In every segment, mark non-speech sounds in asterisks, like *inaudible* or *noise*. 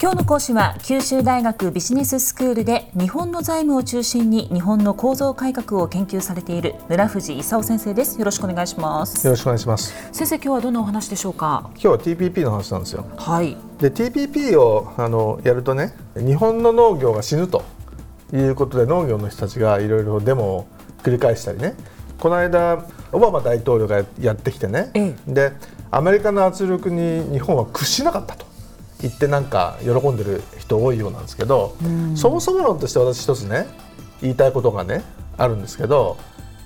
今日の講師は九州大学ビジネススクールで日本の財務を中心に日本の構造改革を研究されている村藤勲先生です。よろしくお願いします。よろしくお願いします。先生今日はどんなお話でしょうか？今日は TPP の話なんですよ。はい。で TPP をあのやるとね日本の農業が死ぬということで農業の人たちがいろいろデモを繰り返したりね。この間オバマ大統領がやってきてね、ええ、でアメリカの圧力に日本は屈しなかったと言ってなんか喜んでる人多いようなんですけど、そもそも論として私一つね言いたいことがねあるんですけど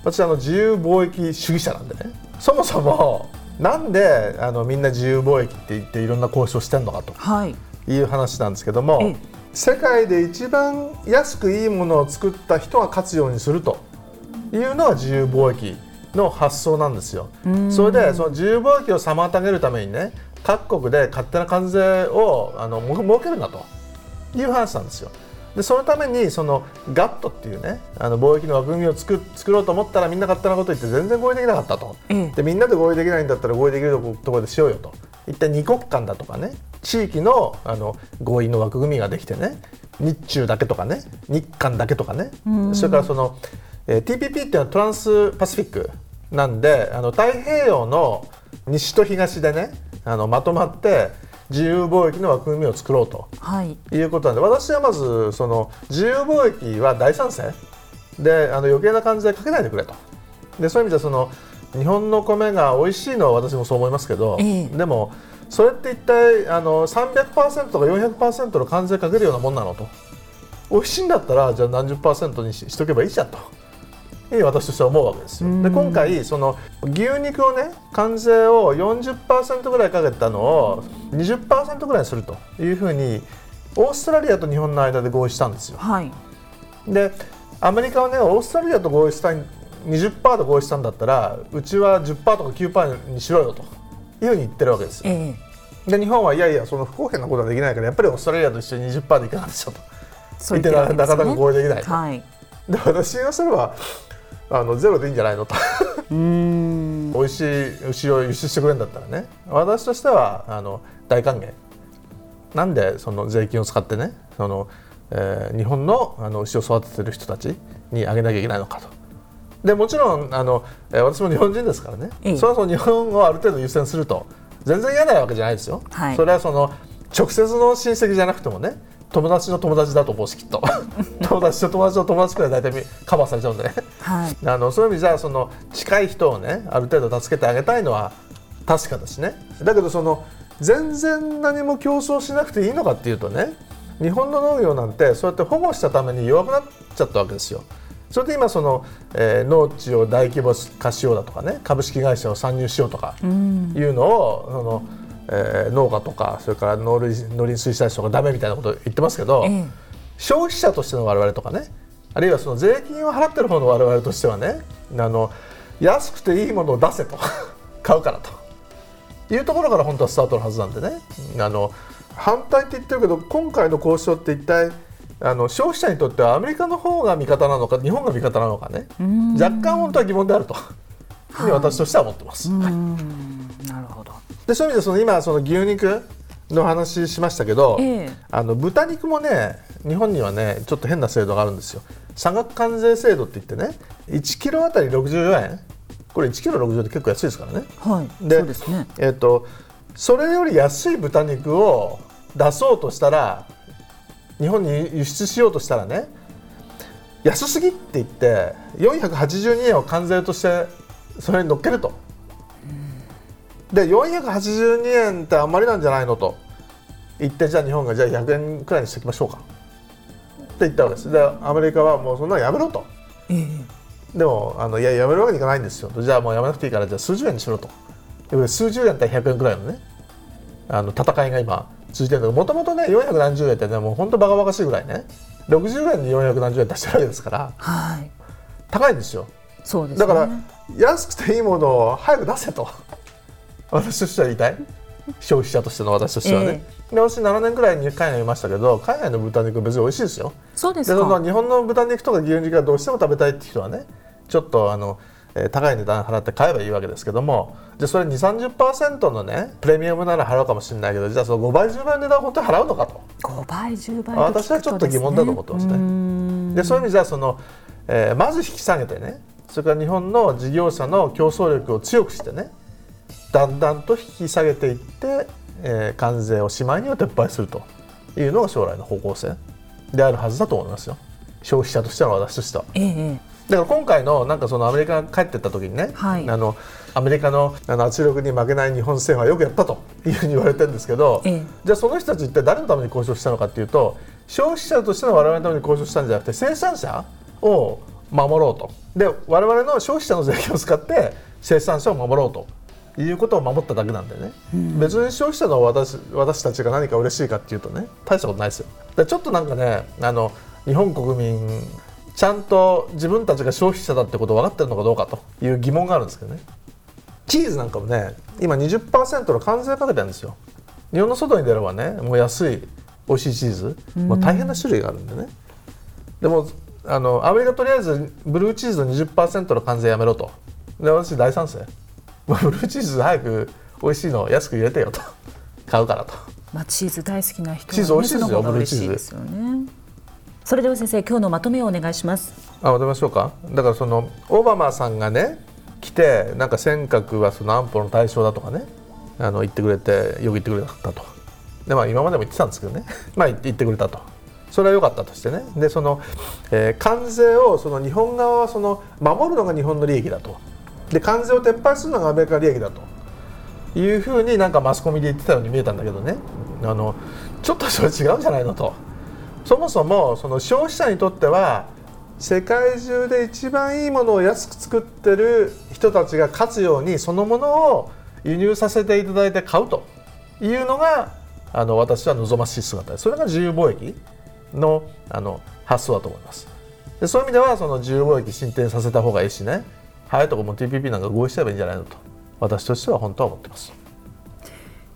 私あの自由貿易主義者なんでねそもそもなんであのみんな自由貿易って言っていろんな交渉してんのかとい。う話なんですけども、はい、世界で一番安くいいものを作った人が勝つようにするというのが自由貿易の発想なんですよ。それでその自由貿易を妨げるためにね各国で勝手な関税をあの設けるなと。いう話なんですよ。でそのためにそのガットっていうねあの貿易の枠組みを作作ろうと思ったらみんな勝手なこと言って全然合意できなかったと、うん、でみんなで合意できないんだったら合意できるところでしようよと。一体二国間だとかね地域のあの合意の枠組みができてね日中だけとかね日韓だけとかね、それからその、えー、TPP っていうのはトランスパシフィックなんであの太平洋の西と東でねあのまとまって自由貿易の枠組みを作ろうと、はい、いうことなんで私はまずその自由貿易は大賛成。であの余計な関税かけないでくれと。でそういう意味ではその日本の米が美味しいのは私もそう思いますけど、えでもそれって一体あの300%とか400%の関税かけるようなもんなのと。美味しいんだったらじゃあ何十パーセントにししとけばいいじゃんと。私としては思うわけですよ。で今回その牛肉をね関税を40%ぐらいかけたのを20%ぐらいにするというふうにオーストラリアと日本の間で合意したんですよ。はい、でアメリカはねオーストラリアと合意した20%で合意したんだったらうちは10%とか9%にしろよというふうに言ってるわけですよ。えー、で日本はいやいやその不公平なことはできないからやっぱりオーストラリアと一緒に20%でいかがでしょうと言ってなかなか合意できない。はい、で私がそれはあのゼロでいいんじゃないのと。うん。美味しい牛を輸出してくれるんだったらね。私としてはあの大歓迎。なんでその税金を使ってねその、えー、日本のあの牛を育ててる人たちにあげなきゃいけないのかと。でもちろんあの、えー、私も日本人ですからね、うん、そもそも日本をある程度優先すると。全然嫌なわけじゃないですよ。はい、それはその直接の親戚じゃなくてもね友達の友達だと思うしきっと。*laughs* 友達と友達の友達くらい大体カバーされちゃうんでね、はい、あのそういう意味じゃその近い人をねある程度助けてあげたいのは確かですね。だけどその全然何も競争しなくていいのかっていうとね日本の農業なんてそうやって保護したために弱くなっちゃったわけですよ。それで今その、えー、農地を大規模化しようだとかね株式会社を参入しようとかいうのを、そのえー、農家とかそれから農林農林水産省がダメみたいなことを言ってますけど、ええ、消費者としての我々とかねあるいはその税金を払ってる方の我々としてはねあの安くていいものを出せと *laughs* 買うからというところから本当はスタートのはずなんでねあの反対って言ってるけど今回の交渉って一体あの消費者にとってはアメリカの方が味方なのか日本が味方なのかね若干本当は疑問であると、はい、私としては思ってます。なるほどでそういう意味でその今その牛肉の話しましたけど、えー、あの豚肉もね日本にはねちょっと変な制度があるんですよ。差額関税制度って言ってね1キロあたり64円。これ1キロ60円って結構安いですからね。はい、でね、えーと、それより安い豚肉を出そうとしたら日本に輸出しようとしたらね安すぎって言って482円を関税としてそれに乗っけるとで482円ってあんまりなんじゃないのと。言ってじゃあ日本がじゃあ100円くらいにしておきましょうか。って言ったわけです。でアメリカはもうそんなのやめろと、えー、でもあのいややめるわけにいかないんですよ。じゃあもうやめなくていいからじゃあ数十円にしろと。で数十円対100円くらいのね。あの戦いが今続いてるんだけどもともとね4何十円ってねもう本当バカバカしいぐらいね。60円に400何十円出してるわけですから、はい、高いんですよ。そうです、ね、だから安くていいものを早く出せと私としては言いたい？消費者としての私としてはね、えー、で私7年くらいに海外にいましたけど海外の豚肉別に美味しいですよ。そうですか。日本の豚肉とか牛肉がどうしても食べたいって人はねちょっとあの、えー、高い値段払って買えばいいわけですけどもじゃそれ2 3 0のねプレミアムなら払うかもしれないけどじゃあその5倍10倍の値段を本当に払うのかと。5倍10倍私はちょっと疑問だと思ってますね。でそういう意味じゃその、えー、まず引き下げてねそれから日本の事業者の競争力を強くしてねだんだんと引き下げていって、えー、関税をしまいには撤廃するというのが将来の方向性であるはずだと思いますよ。消費者としての私としては。ええ、だから今回のなんかそのアメリカが帰ってった時にね、はい、あのアメリカのあの圧力に負けない日本政府はよくやったと *laughs* いうふうに言われてるんですけど、ええ、じゃあその人たちって誰のために交渉したのかというと消費者としての我々のために交渉したんじゃなくて生産者を守ろうと。で我々の消費者の税金を使って生産者を守ろうということを守っただけなんでね、うん、別に消費者の私私たちが何か嬉しいかっていうとね大したことないですよ。でちょっとなんかねあの日本国民ちゃんと自分たちが消費者だってことを分かってるのかどうかという疑問があるんですけどね。チーズなんかもね今20%の関税かけてるんですよ。日本の外に出ればねもう安い美味しいチーズ、もう大変な種類があるんでね。でもあのアメリカとりあえずブルーチーズの20%の関税やめろと。で私大賛成ブルーチーズ早く美味しいの安く入れてよと。買うからと、まあ、チーズ大好きな人は、ね、チーズ美味しいですよブルーチーズ。それでは先生今日のまとめをお願いします。あまとめましょうか。だからそのオバマさんがね来てなんか尖閣はその安保の対象だとかねあの言ってくれてよく言ってくれなかったと。で、まあ、今までも言ってたんですけどね、*laughs* まあ、言ってくれたと。それは良かったとしてね。でその、えー、関税をその日本側はその守るのが日本の利益だとで関税を撤廃するのがアメリカ利益だと。いうふうになんかマスコミで言ってたように見えたんだけどね。あのちょっとそれ違うんじゃないのと。そもそもその消費者にとっては世界中で一番いいものを安く作ってる人たちが勝つようにそのものを輸入させていただいて買うというのがあの私は望ましい姿でそれが自由貿易のあの発想だと思います。でそういう意味ではその自由貿易進展させた方がいいしね。早いとこも TPP なんか合意しちゃえばいいんじゃないのと私としては本当は思ってます。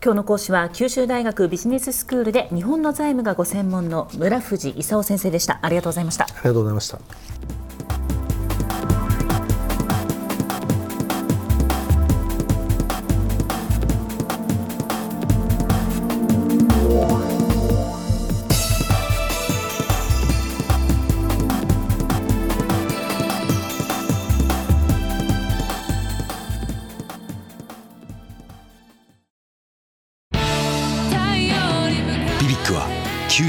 今日の講師は九州大学ビジネススクールで日本の財務がご専門の村藤勲先生でした。ありがとうございました。ありがとうございました